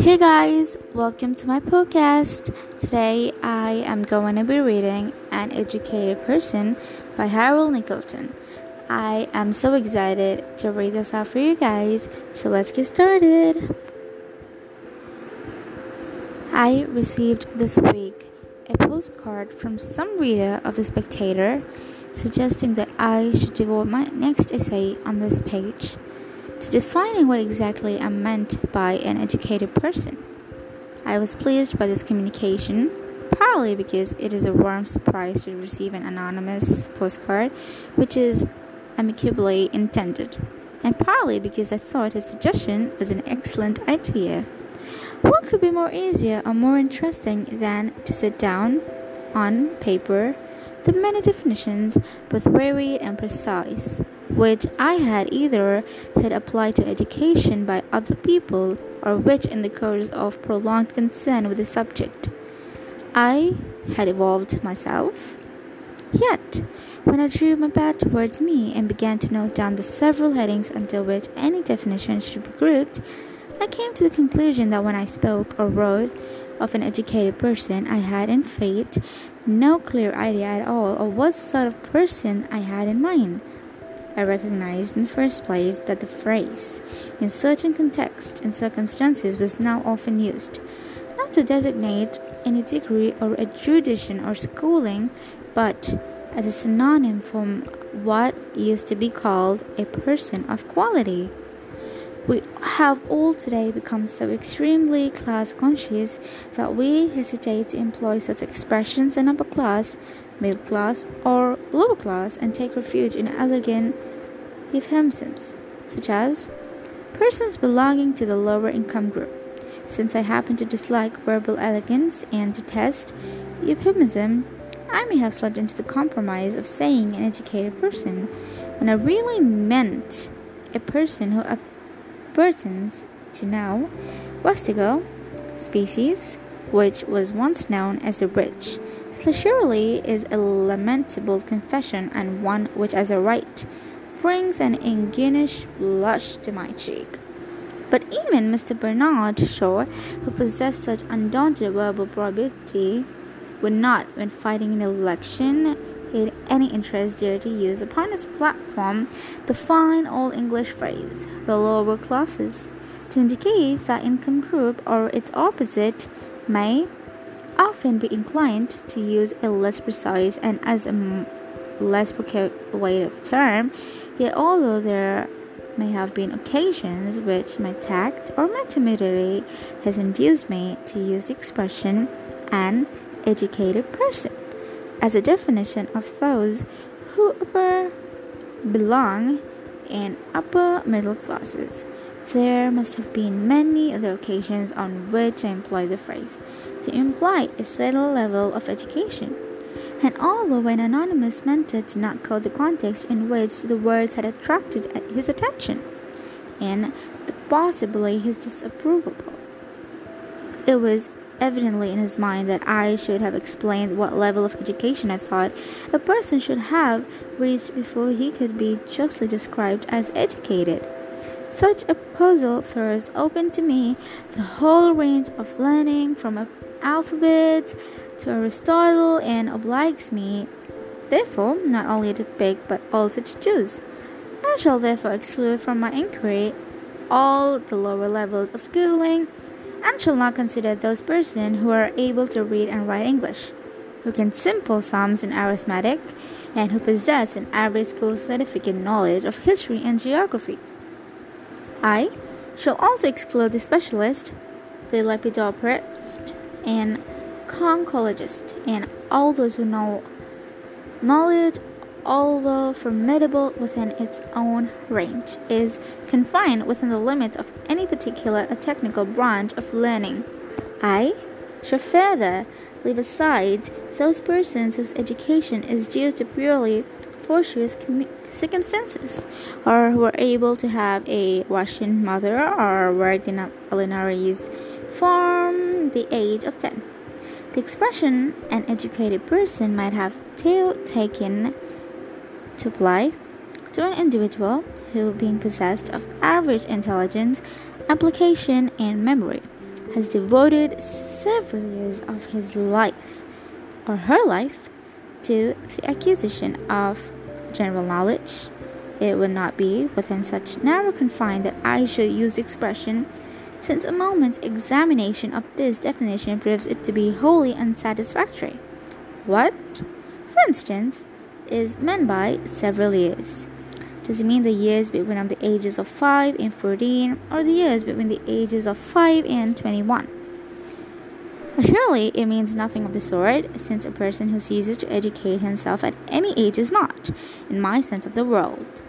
Hey guys, welcome to my podcast. Today I am going to be reading An Educated Person by Harold Nicolson. I am so excited to read this out for you guys, so let's get started. I received this week a postcard from some reader of The Spectator suggesting that I should devote my next essay on this page to defining what exactly I meant by an educated person. I was pleased by this communication, partly because it is a warm surprise to receive an anonymous postcard, which is amicably intended, and partly because I thought his suggestion was an excellent idea. What could be more easier or more interesting than to sit down on paper the many definitions, both varied and precise, which I had either had applied to education by other people or which, in the course of prolonged concern with the subject, I had evolved myself. Yet, when I drew my pad towards me and began to note down the several headings under which any definition should be grouped, I came to the conclusion that when I spoke or wrote of an educated person, I had in fact no clear idea at all of what sort of person I had in mind. I recognized in the first place that the phrase, in certain contexts and circumstances, was now often used, not to designate any degree or erudition or schooling, but as a synonym for what used to be called a person of quality. We have all today become so extremely class conscious that we hesitate to employ such expressions in upper class, middle class, or lower class and take refuge in elegant euphemisms, such as persons belonging to the lower income group. Since I happen to dislike verbal elegance and detest euphemism, I may have slipped into the compromise of saying an educated person when I really meant a person who appertains to now Westigo species, which was once known as the rich. This surely is a lamentable confession and one which, as a right, brings an inguish blush to my cheek. But even Mr. Bernard Shaw, who possessed such undaunted verbal probity, would not, when fighting an election, in any interest dare to use upon his platform the fine old English phrase, the lower classes, to indicate that income group or its opposite may often be inclined to use a less precise and as a less persuasive term, yet although there may have been occasions which my tact or my timidity has induced me to use the expression an educated person as a definition of those who belong in upper middle classes. There must have been many other occasions on which I employed the phrase to imply a certain level of education. And although an anonymous mentor did not call the context in which the words had attracted his attention, and possibly his disapproval, it was evidently in his mind that I should have explained what level of education I thought a person should have reached before he could be justly described as educated. Such a puzzle throws open to me the whole range of learning from alphabet to Aristotle and obliges me, therefore, not only to pick but also to choose. I shall therefore exclude from my inquiry all the lower levels of schooling and shall not consider those persons who are able to read and write English, who can simple sums in arithmetic, and who possess an average school certificate knowledge of history and geography. I shall also exclude the specialist, the lepidopterist, and conchologist, and all those who know knowledge although formidable within its own range, is confined within the limits of any particular technical branch of learning. I shall further leave aside those persons whose education is due to purely fortuitous circumstances, or who are able to have a Russian mother or worked in a culinary from the age of 10. The expression an educated person might have taken to apply to an individual who, being possessed of average intelligence, application, and memory, has devoted several years of his life or her life to the acquisition of general knowledge, it would not be within such narrow confine that I should use expression, since a moment's examination of this definition proves it to be wholly unsatisfactory. What, for instance, is meant by several years? Does it mean the years between the ages of 5 and 14 or the years between the ages of 5 and 21? Surely it means nothing of the sort, since a person who ceases to educate himself at any age is not, in my sense of the word,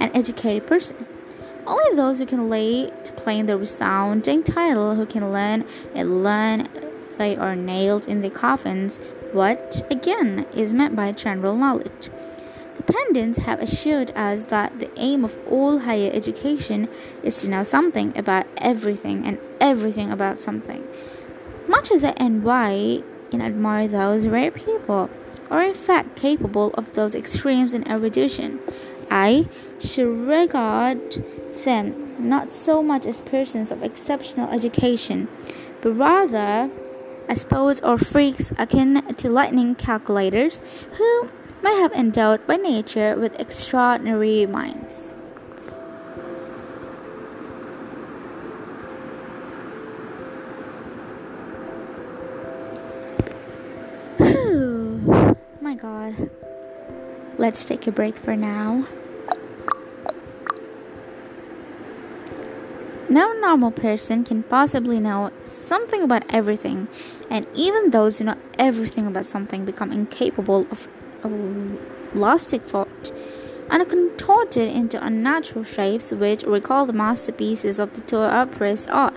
an educated person. Only those who can lay to claim the resounding title, who can learn and learn they are nailed in the coffins, what, again, is meant by general knowledge. The pendants have assured us that the aim of all higher education is to know something about everything and everything about something. Much as I envy and admire those rare people, or in fact capable of those extremes in erudition, I should regard them not so much as persons of exceptional education, but rather as poets or freaks akin to lightning calculators who may have endowed by nature with extraordinary minds. my god. Let's take a break for now. No normal person can possibly know something about everything, and even those who know everything about something become incapable of elastic thought and are contorted into unnatural shapes which recall the masterpieces of the topiarist's art.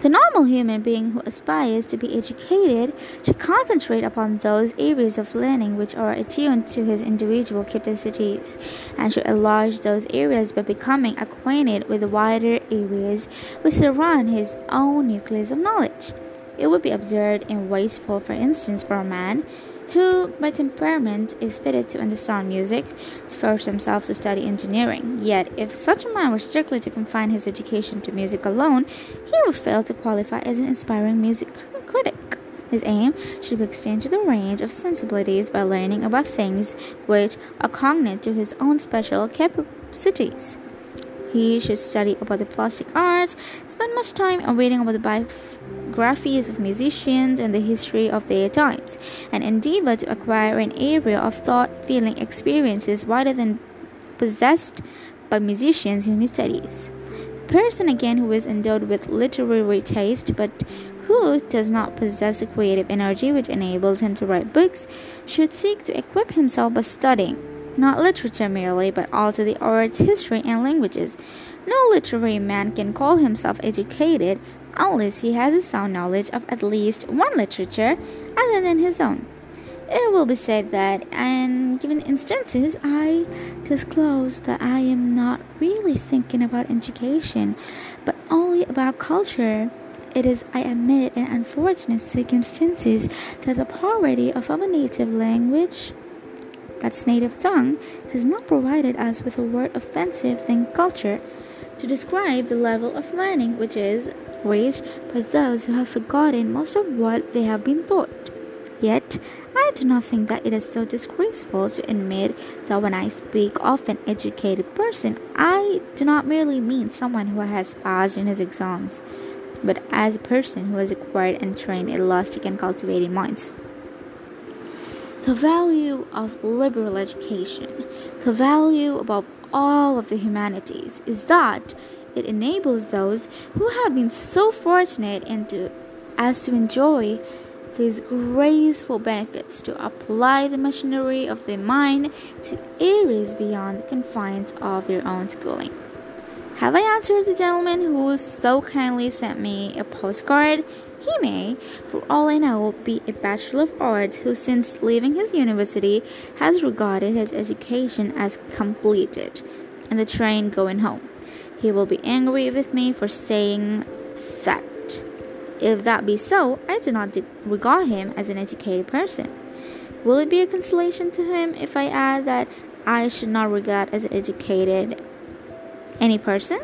The normal human being who aspires to be educated should concentrate upon those areas of learning which are attuned to his individual capacities and should enlarge those areas by becoming acquainted with the wider areas which surround his own nucleus of knowledge. It would be absurd and wasteful, for instance, for a man who by temperament is fitted to understand music, force himself to study engineering. Yet, if such a man were strictly to confine his education to music alone, he would fail to qualify as an inspiring music critic. His aim should be extend to the range of sensibilities by learning about things which are cognate to his own special capacities. He should study about the plastic arts, spend much time on reading about the biographies of musicians and the history of their times, and endeavor to acquire an area of thought, feeling, experiences rather than possessed by musicians whom he studies. The person again who is endowed with literary taste but who does not possess the creative energy which enables him to write books should seek to equip himself by studying not literature merely, but also the arts, history, and languages. No literary man can call himself educated unless he has a sound knowledge of at least one literature other than his own. It will be said that, in given instances, I disclose that I am not really thinking about education, but only about culture. It is, I admit, an unfortunate circumstances that the poverty of our native language that's native tongue, has not provided us with a word offensive than culture to describe the level of learning which is raised by those who have forgotten most of what they have been taught. Yet, I do not think that it is so disgraceful to admit that when I speak of an educated person, I do not merely mean someone who has passed in his exams, but as a person who has acquired and trained elastic and cultivated minds. The value of liberal education, the value above all of the humanities, is that it enables those who have been so fortunate as to enjoy these graceful benefits to apply the machinery of their mind to areas beyond the confines of their own schooling. Have I answered the gentleman who so kindly sent me a postcard? He may, for all I know, be a Bachelor of Arts who, since leaving his university, has regarded his education as completed, and the train going home. He will be angry with me for saying that. If that be so, I do not regard him as an educated person. Will it be a consolation to him if I add that I should not regard as educated any person?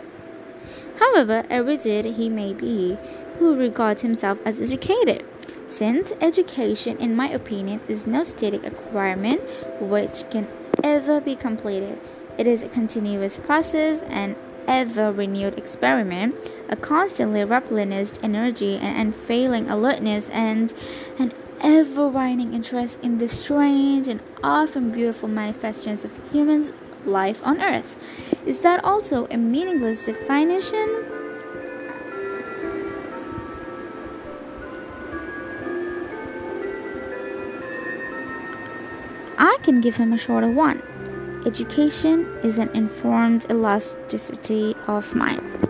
however erudite he may be, who regards himself as educated. Since education, in my opinion, is no static acquirement which can ever be completed, it is a continuous process and ever renewed experiment, a constantly replenished energy and unfailing alertness, and an ever widening interest in the strange and often beautiful manifestations of human life on earth. Is that also a meaningless definition? I can give him a shorter one. Education is an informed elasticity of mind.